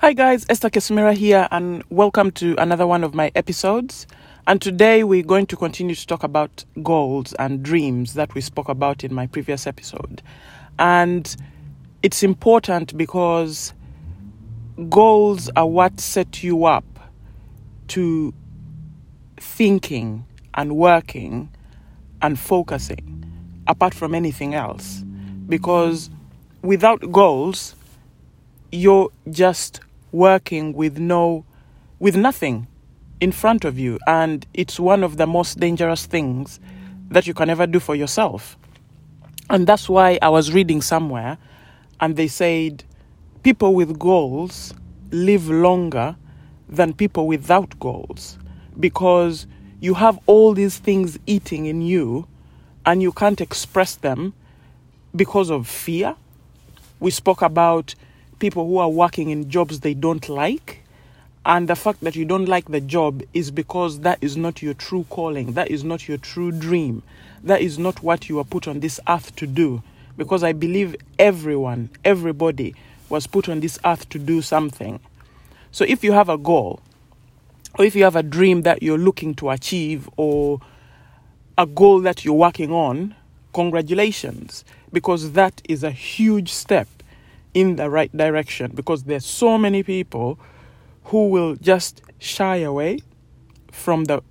Hi guys, Esther Kesmira here and welcome to another one of my episodes. And today we're going to continue to talk about goals and dreams that we spoke about in my previous episode. And it's important because goals are what set you up to thinking and working and focusing apart from anything else. Because without goals, you're just working with no with nothing in front of you. And it's one of the most dangerous things that you can ever do for yourself. And that's why i was reading somewhere and they said people with goals live longer than people without goals because you have all these things eating in you and you can't express them because of fear. We spoke about people who are working in jobs they don't like. And the fact that you don't like the job is because that is not your true calling. That is not your true dream. That is not what you are put on this earth to do. Because I believe everyone, everybody was put on this earth to do something. So if you have a goal, or if you have a dream that you're looking to achieve, or a goal that you're working on, congratulations, because that is a huge step in the right direction because there's so many people who will just shy away from the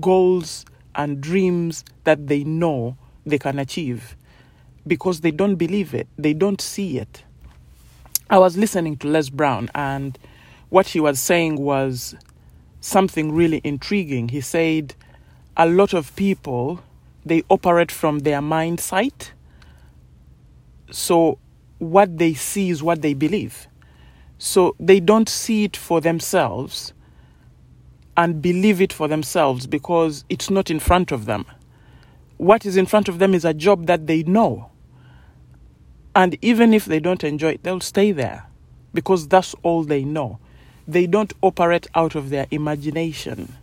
goals and dreams that they know they can achieve because they don't believe it, they don't see it. I was listening to Les Brown, and what he was saying was something really intriguing. He said a lot of people they operate from their mind sight. So what they see is what they believe. So they don't see it for themselves and believe it for themselves because it's not in front of them. What is in front of them is a job that they know. And even if they don't enjoy it, they'll stay there because that's all they know. They don't operate out of their imagination.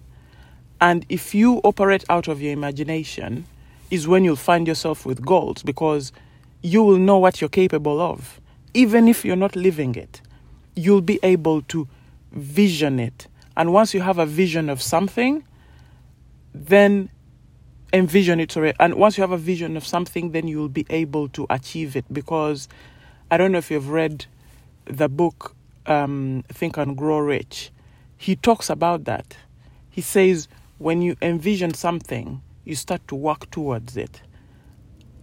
And if you operate out of your imagination, is when you'll find yourself with goals because you will know what you're capable of. Even if you're not living it, you'll be able to vision it. And once you have a vision of something, then envision it. And once you have a vision of something, then you'll be able to achieve it. Because I don't know if you've read the book um, Think and Grow Rich. He talks about that. He says when you envision something, you start to work towards it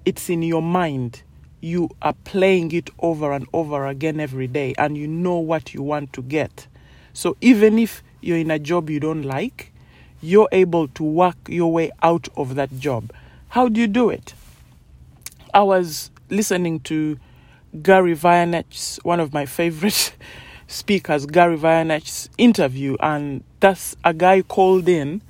it's in your mind. You are playing it over and over again every day, and you know what you want to get. So even if you're in a job you don't like, you're able to work your way out of that job. How do you do it? I was listening to Gary Vaynerchuk's, one of my favorite speakers, Gary Vaynerchuk's interview, and that's a guy called in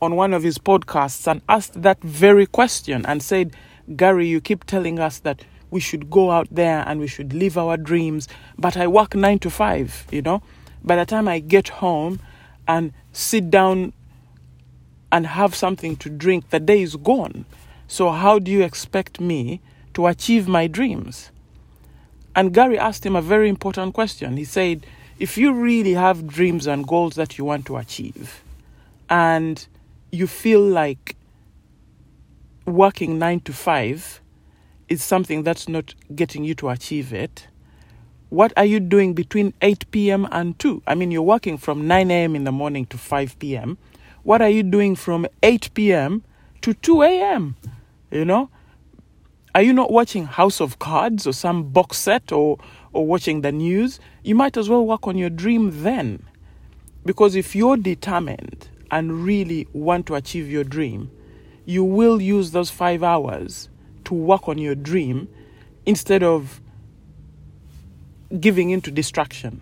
on one of his podcasts and asked that very question and said, Gary, you keep telling us that we should go out there and we should live our dreams, but I work nine to five, you know. By the time I get home and sit down and have something to drink, the day is gone. So, how do you expect me to achieve my dreams? And Gary asked him a very important question. He said, If you really have dreams and goals that you want to achieve, and you feel like working nine to five is something that's not getting you to achieve it, what are you doing between 8 p.m. and 2? I mean, you're working from 9 a.m. in the morning to 5 p.m. What are you doing from 8 p.m. to 2 a.m.? You know? Are you not watching House of Cards or some box set or, or watching the news? You might as well work on your dream then. Because if you're determined and really want to achieve your dream, you will use those five hours to work on your dream instead of giving into distraction.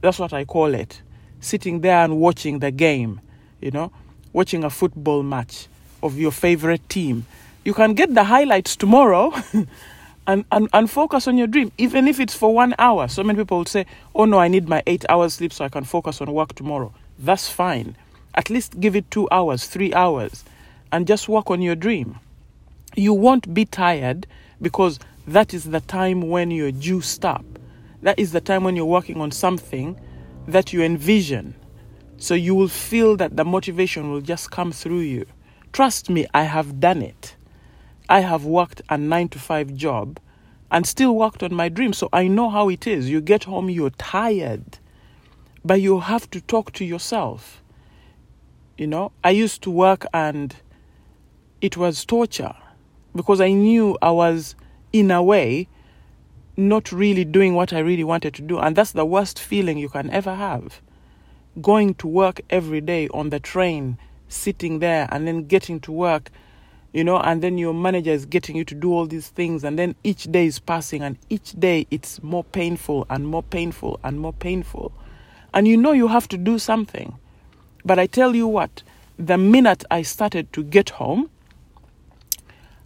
That's what I call it. Sitting there and watching the game, you know, watching a football match of your favorite team. You can get the highlights tomorrow and, and, and focus on your dream, even if it's for one hour. So many people will say, Oh no, I need my eight hours sleep so I can focus on work tomorrow. That's fine. At least give it two hours, three hours and just work on your dream. You won't be tired because that is the time when you're juiced up. that is the time when you're working on something that you envision. So you will feel that the motivation will just come through you. Trust me, I have done it. I have worked a nine to five job and still worked on my dream. So I know how it is. You get home, you're tired, but you have to talk to yourself. You know, I used to work and it was torture because I knew I was, in a way, not really doing what I really wanted to do. And that's the worst feeling you can ever have. Going to work every day on the train, sitting there, and then getting to work, you know, and then your manager is getting you to do all these things, and then each day is passing, and each day it's more painful and more painful and more painful. And you know you have to do something. But I tell you what, the minute I started to get home,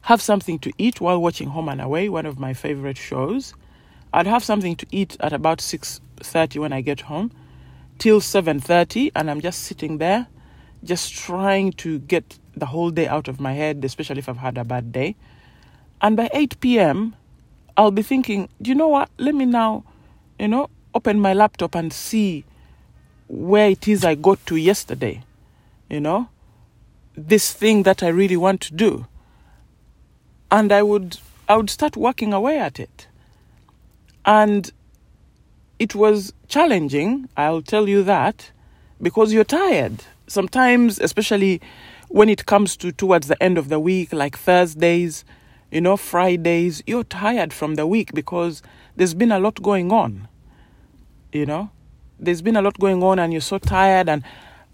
have something to eat while watching Home and Away, one of my favorite shows. I'd have something to eat at about 6:30 when I get home till 7:30 and I'm just sitting there just trying to get the whole day out of my head, especially if I've had a bad day. And by 8 p.m., I'll be thinking, do you know what? Let me now, you know, open my laptop and see where it is I got to yesterday. You know, this thing that I really want to do and I would I would start working away at it. And it was challenging, I'll tell you that, because you're tired. Sometimes, especially when it comes to towards the end of the week, like Thursdays, you know, Fridays, you're tired from the week because there's been a lot going on. You know, there's been a lot going on, and you're so tired. And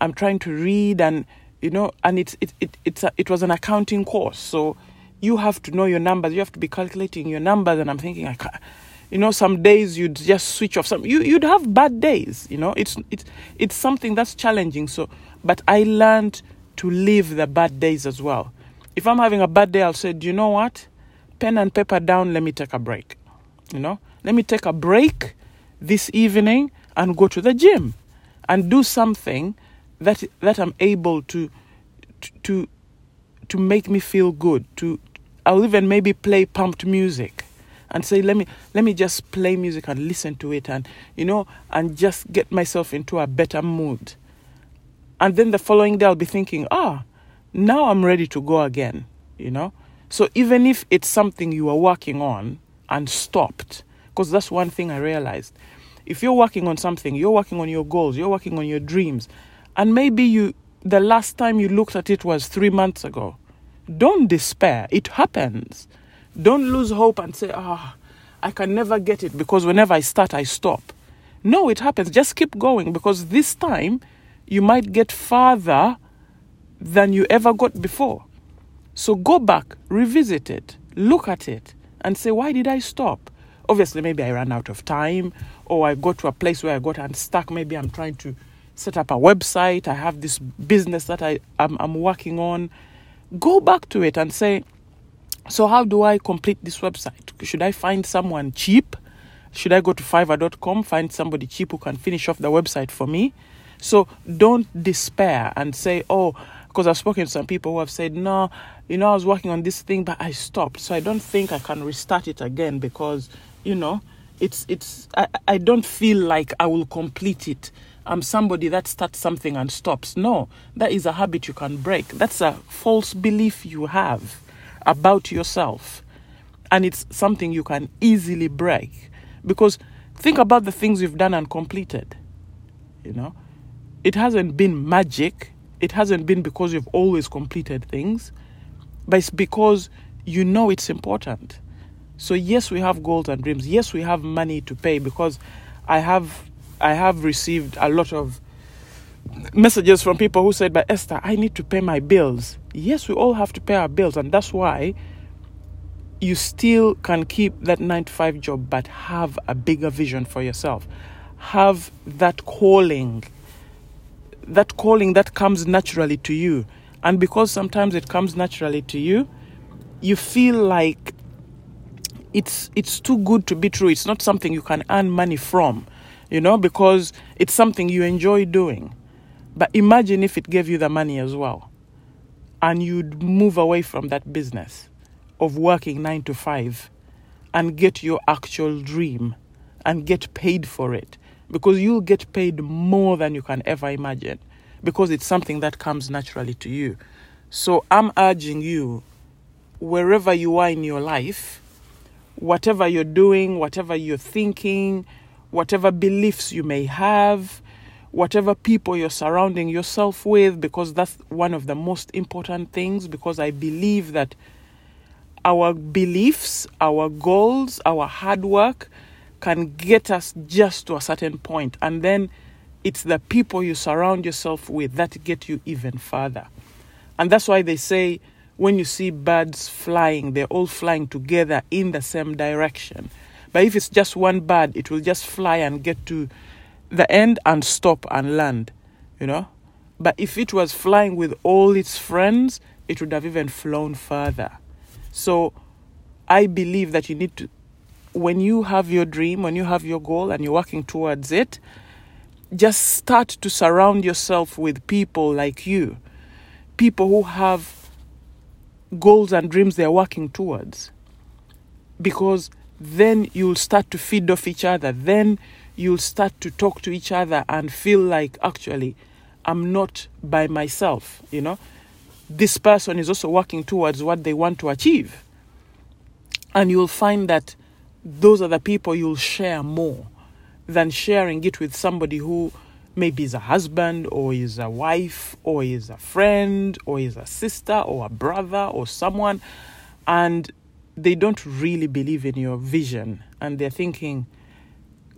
I'm trying to read, and you know, and it's it it it's a, it was an accounting course, so you have to know your numbers. You have to be calculating your numbers. And I'm thinking, I can't, you know, some days you'd just switch off. Some you you'd have bad days. You know, it's it's it's something that's challenging. So, but I learned to live the bad days as well. If I'm having a bad day, I'll say, do you know what? Pen and paper down. Let me take a break. You know, let me take a break this evening and go to the gym and do something that that I'm able to to to make me feel good to I'll even maybe play pumped music and say let me let me just play music and listen to it and you know and just get myself into a better mood. And then the following day i'll be thinking ah now i'm ready to go again you know? So even if it's something you are working on and stopped because that's one thing i realized. If you're working on something you're working on your goals you're working on your dreams and maybe you the last time you looked at it was 3 months ago don't despair. It happens. Don't lose hope and say, ah, oh, I can never get it because whenever I start, I stop. No, it happens. Just keep going because this time you might get farther than you ever got before. So go back, revisit it, look at it, and say, why did I stop? Obviously, maybe I ran out of time, or I got to a place where I got unstuck. Maybe I'm trying to set up a website. I have this business that I, I'm, I'm working on go back to it and say, so how do I complete this website? Should I find someone cheap? Should I go to fiverr.com, find somebody cheap who can finish off the website for me? So don't despair and say, oh, because I've spoken to some people who have said, no, you know, I was working on this thing, but I stopped. So I don't think I can restart it again because, you know, it's, it's, I, I don't feel like I will complete it I'm somebody that starts something and stops. No, that is a habit you can break. That's a false belief you have about yourself. And it's something you can easily break. Because think about the things you've done and completed. You know, it hasn't been magic, it hasn't been because you've always completed things, but it's because you know it's important. So, yes, we have goals and dreams. Yes, we have money to pay because I have I have received a lot of messages from people who said, But Esther, I need to pay my bills. Yes, we all have to pay our bills, and that's why you still can keep that nine to five job, but have a bigger vision for yourself. Have that calling, that calling that comes naturally to you. And because sometimes it comes naturally to you, you feel like it's it's too good to be true. It's not something you can earn money from you know, because it's something you enjoy doing. But imagine if it gave you the money as well, and you'd move away from that business of working nine to five and get your actual dream and get paid for it because you'll get paid more than you can ever imagine because it's something that comes naturally to you. So I'm urging you, wherever you are in your life, whatever you're doing, whatever you're thinking, whatever beliefs you may have, whatever people you're surrounding yourself with, because that's one of the most important things. Because I believe that our beliefs, our goals, our hard work can get us just to a certain point, and then it's the people you surround yourself with that get you even further. And that's why they say when you see birds flying, they're all flying together in the same direction. But if it's just one bird, it will just fly and get to the end and stop and land, you know. But if it was flying with all its friends, it would have even flown further. So I believe that you need to, when you have your dream, when you have your goal and you're working towards it, just start to surround yourself with people like you, people who have goals and dreams they're working towards. Because then you'll start to feed off each other. Then you'll start to talk to each other and feel like actually I'm not by myself, you know. This person is also working towards what they want to achieve. And you'll find that those are the people you'll share more than sharing it with somebody who maybe is a husband or is a wife or is a friend or is a sister or a brother or someone and they don't really believe in your vision and they're thinking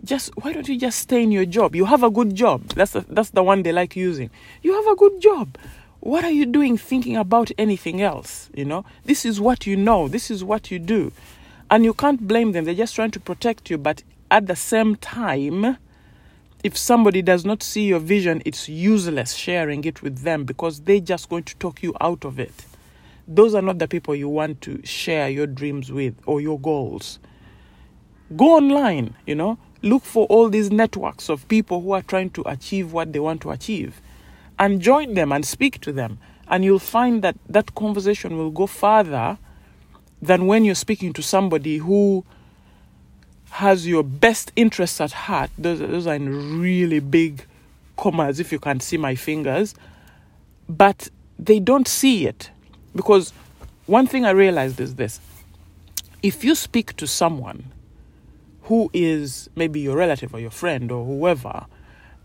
just why don't you just stay in your job? You have a good job. That's the, that's the one they like using. You have a good job. What are you doing thinking about anything else? You know this is what you know. This is what you do. And you can't blame them. They're just trying to protect you. But at the same time if somebody does not see your vision, it's useless sharing it with them because they're just going to talk you out of it. Those are not the people you want to share your dreams with or your goals. Go online, you know, look for all these networks of people who are trying to achieve what they want to achieve and join them and speak to them. And you'll find that that conversation will go further than when you're speaking to somebody who has your best interests at heart, those, those are in really big commas, if you can see my fingers, but they don't see it. Because one thing I realized is this if you speak to someone who is maybe your relative or your friend or whoever,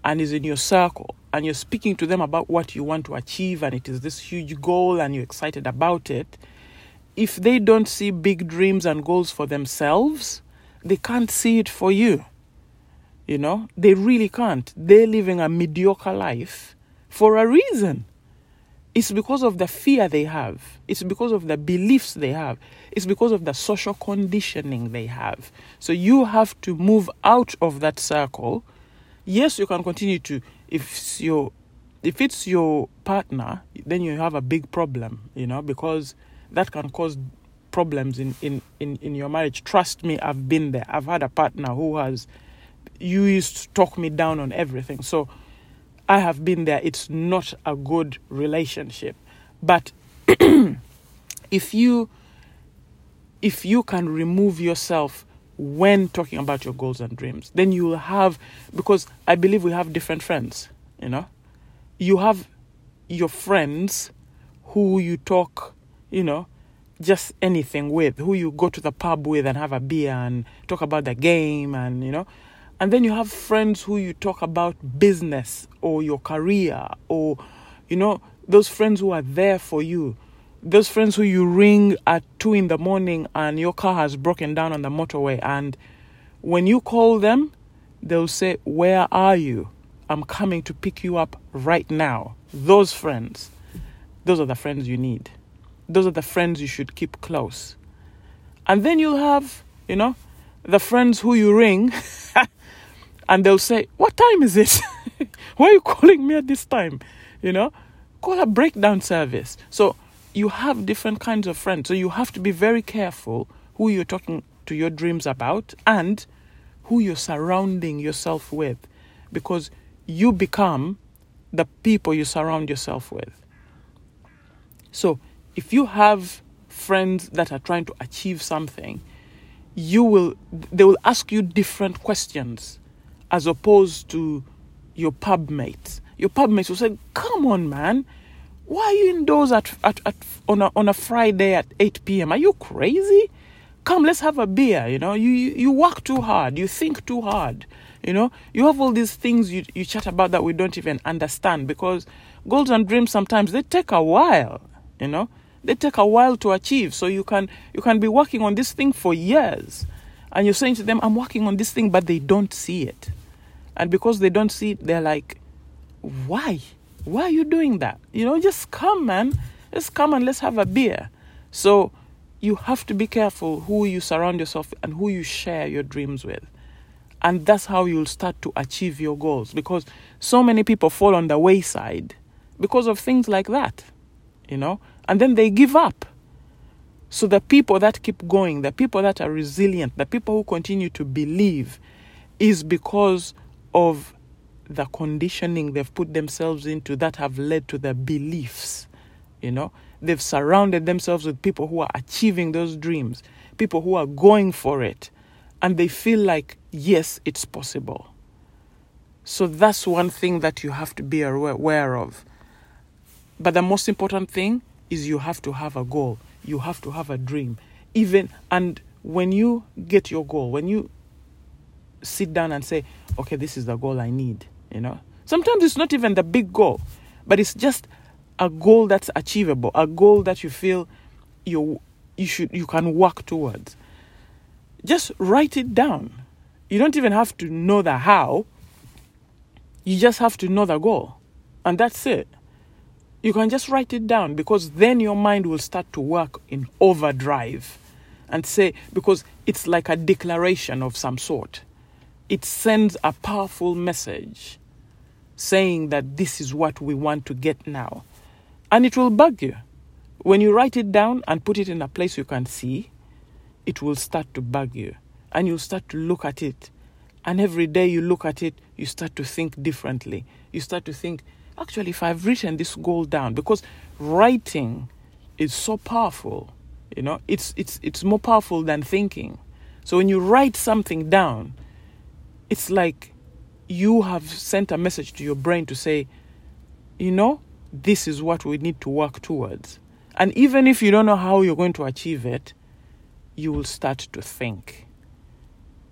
and is in your circle, and you're speaking to them about what you want to achieve, and it is this huge goal, and you're excited about it, if they don't see big dreams and goals for themselves, they can't see it for you. You know, they really can't. They're living a mediocre life for a reason. It's because of the fear they have. It's because of the beliefs they have. It's because of the social conditioning they have. So you have to move out of that circle. Yes, you can continue to if your if it's your partner, then you have a big problem, you know, because that can cause problems in, in, in, in your marriage, trust me, I've been there. I've had a partner who has, you used to talk me down on everything. So I have been there. It's not a good relationship. But if you if you can remove yourself when talking about your goals and dreams, then you will have because I believe we have different friends, you know. You have your friends who you talk, you know, just anything with, who you go to the pub with and have a beer and talk about the game and, you know. And then you have friends who you talk about business or your career or, you know, those friends who are there for you. Those friends who you ring at two in the morning and your car has broken down on the motorway. And when you call them, they'll say, Where are you? I'm coming to pick you up right now. Those friends, those are the friends you need those are the friends you should keep close. And then you'll have, you know, the friends who you ring and they'll say, What time is it? Why are you calling me at this time? You know, call a breakdown service. So you have different kinds of friends. So you have to be very careful who you're talking to your dreams about and who you're surrounding yourself with because you become the people you surround yourself with. So if you have friends that are trying to achieve something, you will they will ask you different questions as opposed to your pub mates. Your pub mates will say, "Come on, man, why are you indoors at, at, at on a on a Friday at 8 p.m. Are you crazy? Come, let's have a beer. You know, you you, work too hard, you think too hard. You know, you have all these things you you chat about that we don't even understand because goals and dreams sometimes they take a while. You know, they take a while to achieve. So you can you can be working on this thing for years, and you're saying to them, "I'm working on this thing," but they don't see it, and because they don't see it, they're like, "Why? Why are you doing that? You know, just come, man. Just come and let's have a beer." So you have to be careful who you surround yourself and who you share your dreams with. And that's how you'll start to achieve your goals because so many people fall on the wayside because of things like that, you know, and then they give up. So the people that keep going, the people that are resilient, the people who continue to believe is because of the conditioning they've put themselves into that have led to their beliefs, you know. They've surrounded themselves with people who are achieving those dreams, people who are going for it, and they feel like, yes, it's possible. So that's one thing that you have to be aware of. But the most important thing is you have to have a goal, you have to have a dream. Even and when you get your goal, when you sit down and say, okay, this is the goal I need, you know, sometimes it's not even the big goal, but it's just a goal that's achievable, a goal that you feel you you should you can work towards. Just write it down. You don't even have to know the how. You just have to know the goal. And that's it. You can just write it down because then your mind will start to work in overdrive and say, because it's like a declaration of some sort. It sends a powerful message saying that this is what we want to get now. And it will bug you. When you write it down and put it in a place you can see, it will start to bug you. And you'll start to look at it. And every day you look at it, you start to think differently. You start to think, actually, if I've written this goal down, because writing is so powerful, you know, it's, it's, it's more powerful than thinking. So when you write something down, it's like you have sent a message to your brain to say, you know, this is what we need to work towards. And even if you don't know how you're going to achieve it, you will start to think.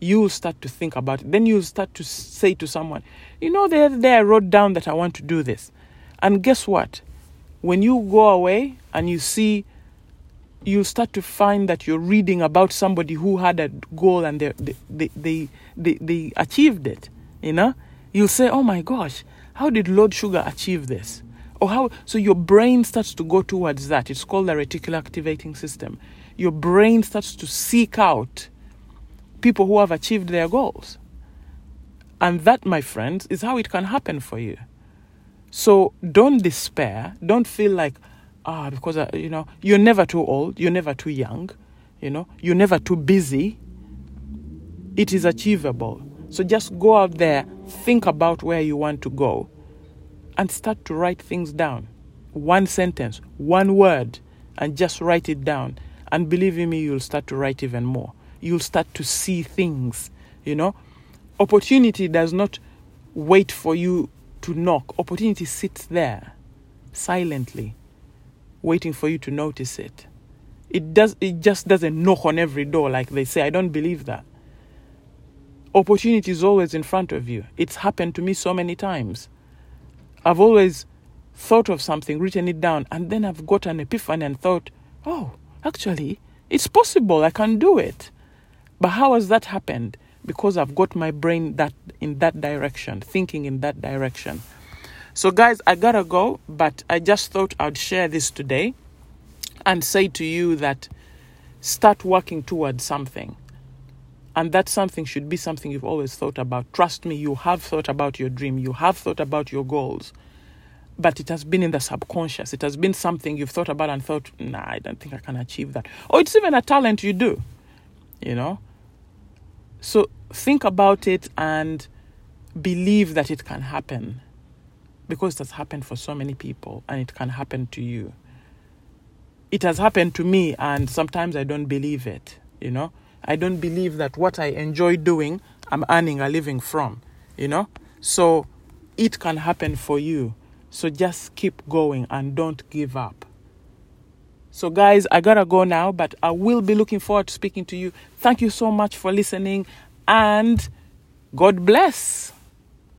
You will start to think about it. Then you'll start to say to someone, you know, the other day I wrote down that I want to do this. And guess what? When you go away and you see, you'll start to find that you're reading about somebody who had a goal and they, they, they, they, they achieved it. You know? You'll say, oh my gosh, how did Lord Sugar achieve this? or how so your brain starts to go towards that it's called the reticular activating system your brain starts to seek out people who have achieved their goals and that my friends is how it can happen for you so don't despair don't feel like ah because uh, you know you're never too old you're never too young you know you're never too busy it is achievable so just go out there think about where you want to go and start to write things down. One sentence, one word, and just write it down. And believe in me, you'll start to write even more. You'll start to see things, you know. Opportunity does not wait for you to knock, opportunity sits there silently, waiting for you to notice it. It does it just doesn't knock on every door like they say. I don't believe that. Opportunity is always in front of you. It's happened to me so many times. I've always thought of something, written it down, and then I've got an epiphany and thought, oh, actually, it's possible, I can do it. But how has that happened? Because I've got my brain that in that direction, thinking in that direction. So guys, I gotta go, but I just thought I'd share this today and say to you that start working towards something. And that something should be something you've always thought about. Trust me, you have thought about your dream, you have thought about your goals, but it has been in the subconscious. It has been something you've thought about and thought, nah, I don't think I can achieve that. Or it's even a talent you do, you know? So think about it and believe that it can happen because it has happened for so many people and it can happen to you. It has happened to me, and sometimes I don't believe it, you know? I don't believe that what I enjoy doing, I'm earning a living from, you know? So it can happen for you. So just keep going and don't give up. So, guys, I gotta go now, but I will be looking forward to speaking to you. Thank you so much for listening and God bless.